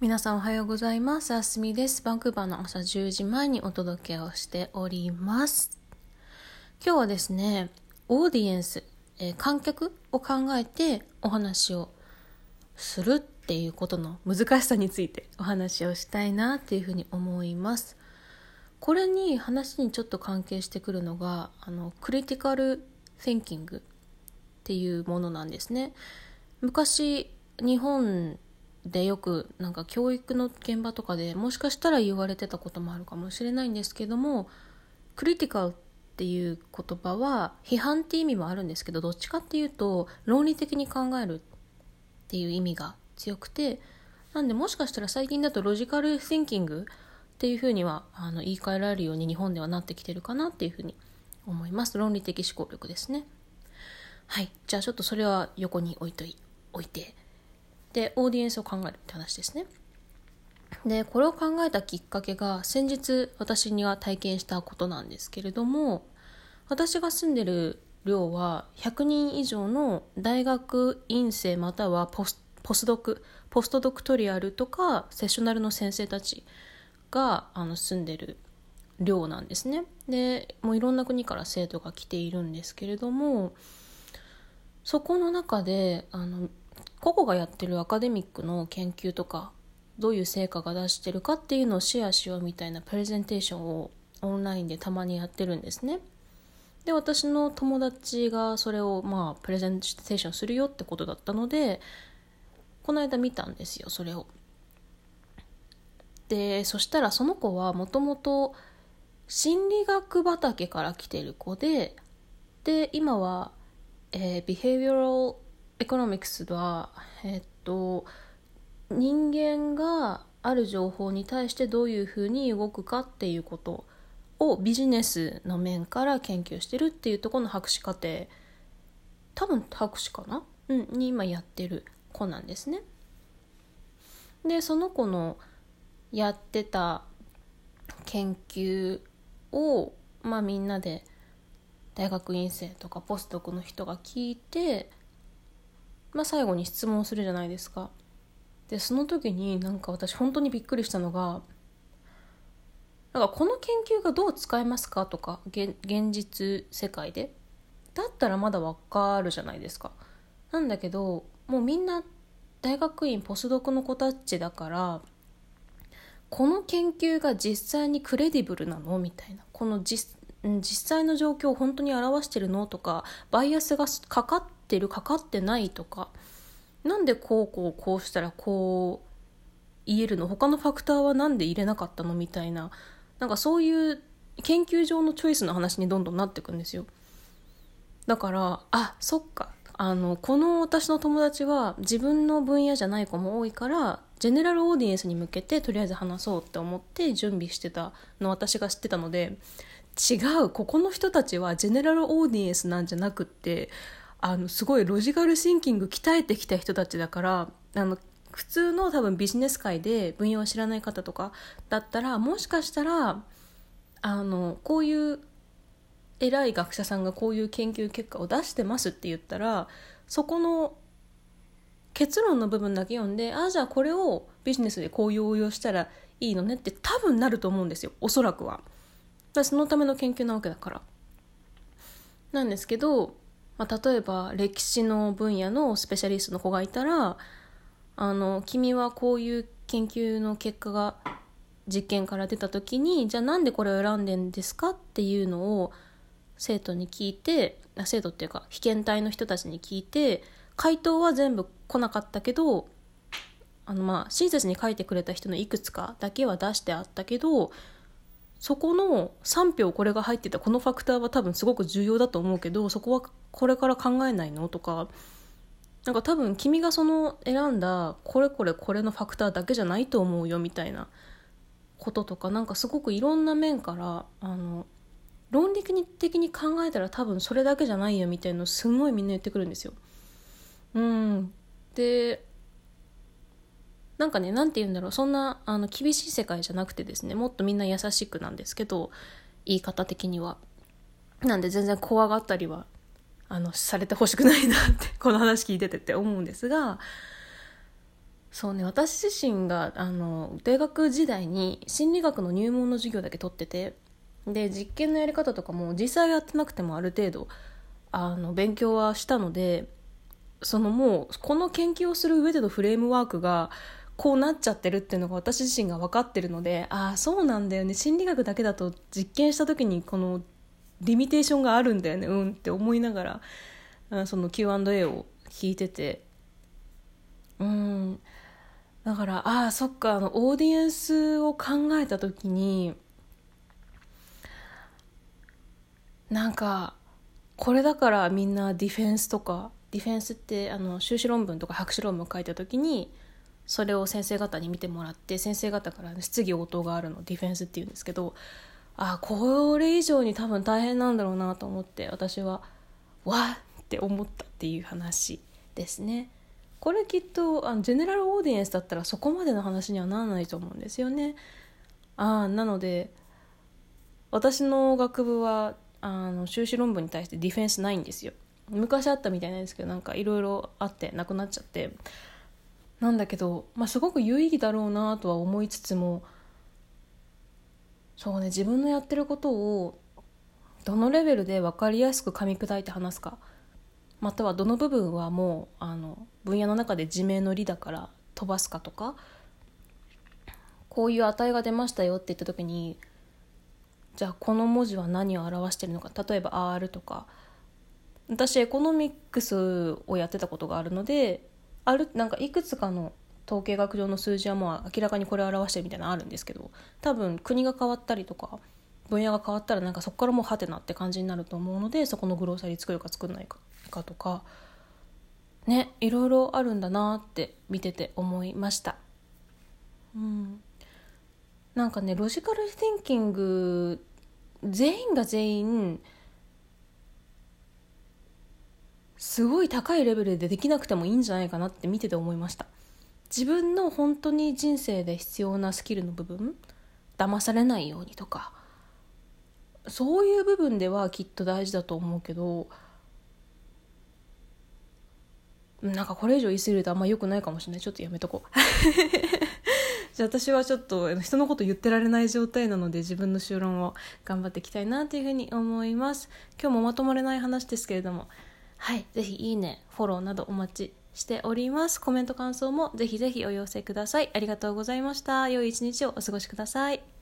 皆さんおはようございます。あすみです。バンクーバーの朝10時前にお届けをしております。今日はですね、オーディエンス、えー、観客を考えてお話をするっていうことの難しさについてお話をしたいなっていうふうに思います。これに話にちょっと関係してくるのが、あの、クリティカル・センキングっていうものなんですね。昔、日本でよくなんか教育の現場とかでもしかしたら言われてたこともあるかもしれないんですけどもクリティカルっていう言葉は批判って意味もあるんですけどどっちかっていうと論理的に考えるっていう意味が強くてなんでもしかしたら最近だとロジカル・シンキングっていうふうにはあの言い換えられるように日本ではなってきてるかなっていうふうに思います。論理的思考力ですね。はい。じゃあちょっとそれは横に置いとい置いて。でオーディエンスを考えるって話ですね。でこれを考えたきっかけが先日私には体験したことなんですけれども私が住んでる寮は100人以上の大学院生またはポスポスドクポストドクトリアルとかセッショナルの先生たちがあの住んでる寮なんですね。でもういろんな国から生徒が来ているんですけれどもそこの中であの個々がやってるアカデミックの研究とかどういう成果が出してるかっていうのをシェアしようみたいなプレゼンテーションをオンラインでたまにやってるんですね。で私の友達がそれをまあプレゼンテーションするよってことだったのでこの間見たんですよそれを。でそしたらその子はもともと心理学畑から来てる子でで今は、えー、 behavioral economics は、えっと、人間がある情報に対してどういうふうに動くかっていうことをビジネスの面から研究してるっていうところの博士課程多分博士かな、うん、に今やってる子なんですね。でその子のやってた研究を、まあ、みんなで大学院生とかポストクの人が聞いてまあ、最後に質問するじゃないですか。でその時になんか私本当にびっくりしたのがなんかこの研究がどう使えますかとか現実世界でだったらまだわかるじゃないですか。なんだけどもうみんな大学院ポスドクの子たちだからこの研究が実際にクレディブルなの？みたいなこの実際の状況を本当に表してるの？とかバイアスがかかってるかかってないとか。なんでこうこうこうしたらこう言えるの？他のファクターは何で入れなかったの？みたいな。なんかそういう研究上のチョイスの話にどんどんなっていくんですよ。だからあそっか。あのこの私の友達は自分の分野じゃない子も多いからジェネラルオーディエンスに向けてとりあえず話そうって思って準備してたの私が知ってたので違う。ここの人たちはジェネラルオーディエンスなんじゃなくってあのすごいロジカルシンキング鍛えてきた人たちだからあの普通の多分ビジネス界で分野を知らない方とかだったらもしかしたらあのこういう偉い学者さんがこういう研究結果を出してますって言ったらそこの結論の部分だけ読んでああじゃあこれをビジネスでこういう応用したらいいのねって多分なると思うんですよおそらくは。そのための研究なわけだから。なんですけど、まあ、例えば歴史の分野のスペシャリストの子がいたらあの君はこういう研究の結果が実験から出た時にじゃあなんでこれを選んでんですかっていうのを生徒に聞いて生徒っていうか被験体の人たちに聞いて回答は全部来なかったけどあのまあ親切に書いてくれた人のいくつかだけは出してあったけどそこの3票これが入ってたこのファクターは多分すごく重要だと思うけどそこはこれから考えないのとかなんか多分君がその選んだこれこれこれのファクターだけじゃないと思うよみたいなこととかなんかすごくいろんな面からあの論理的に考えたら多分それだけじゃないよみたいなのすごいみんな言ってくるんですよ。うん、でなんかね、なんて言うんだろう、そんなあの厳しい世界じゃなくてですね、もっとみんな優しくなんですけど、言い方的には。なんで全然怖がったりは、あの、されてほしくないなって、この話聞いててって思うんですが、そうね私自身があの大学時代に心理学の入門の授業だけ取っててで実験のやり方とかも実際やってなくてもある程度あの勉強はしたのでそのもうこの研究をする上でのフレームワークがこうなっちゃってるっていうのが私自身が分かってるのでああそうなんだよね。心理学だけだと実験した時にこのリミテーションがあるんだよね。うんって思いながらその Q&A を聞いてて。うん。だからああそっか。あのオーディエンスを考えた時になんかこれだからみんなディフェンスとかディフェンスってあの修士論文とか博士論文を書いた時にそれを先生方に見てもらって先生方から質疑応答があるのディフェンスっていうんですけどあこれ以上に多分大変なんだろうなと思って私はわっって思ったっていう話ですね。これきっとあのジェネラルオーディエンスだったらそこまでの話にはならないと思うんですよね。あなので私の学部はあの修士論文に対してディフェンスないんですよ。昔あったみたいなんですけどなんかいろいろあってなくなっちゃってなんだけど、まあ、すごく有意義だろうなとは思いつつもそうね自分のやってることをどのレベルで分かりやすく噛み砕いて話すかまたはどの部分はもうあの分野の中で自明の理だから飛ばすかとかこういう値が出ましたよって言った時にじゃあこの文字は何を表してるのか例えば R とか私エコノミックスをやってたことがあるのであるなんかいくつかの統計学上の数字はもう明らかにこれを表してるみたいなのあるんですけど多分国が変わったりとか分野が変わったらなんかそこからもうハテナって感じになると思うのでそこのグローサリー作るか作らないかかとかねいろいろあるんだなって見てて思いました。うんなんかねロジカル・シンキング全員が全員すごい高いレベルでできなくてもいいんじゃないかなって見てて思いました。自分の本当に人生で必要なスキルの部分騙されないようにとかそういう部分ではきっと大事だと思うけどなんかこれ以上言い過ぎるとあんま良くないかもしれない。ちょっとやめとこう。じゃあ私はちょっと人のこと言ってられない状態なので自分の修論を頑張っていきたいなというふうに思います。今日もまとまれない話ですけれどもはいぜひいいねフォローなどお待ちしております。コメント感想もぜひぜひお寄せください。ありがとうございました。良い一日をお過ごしください。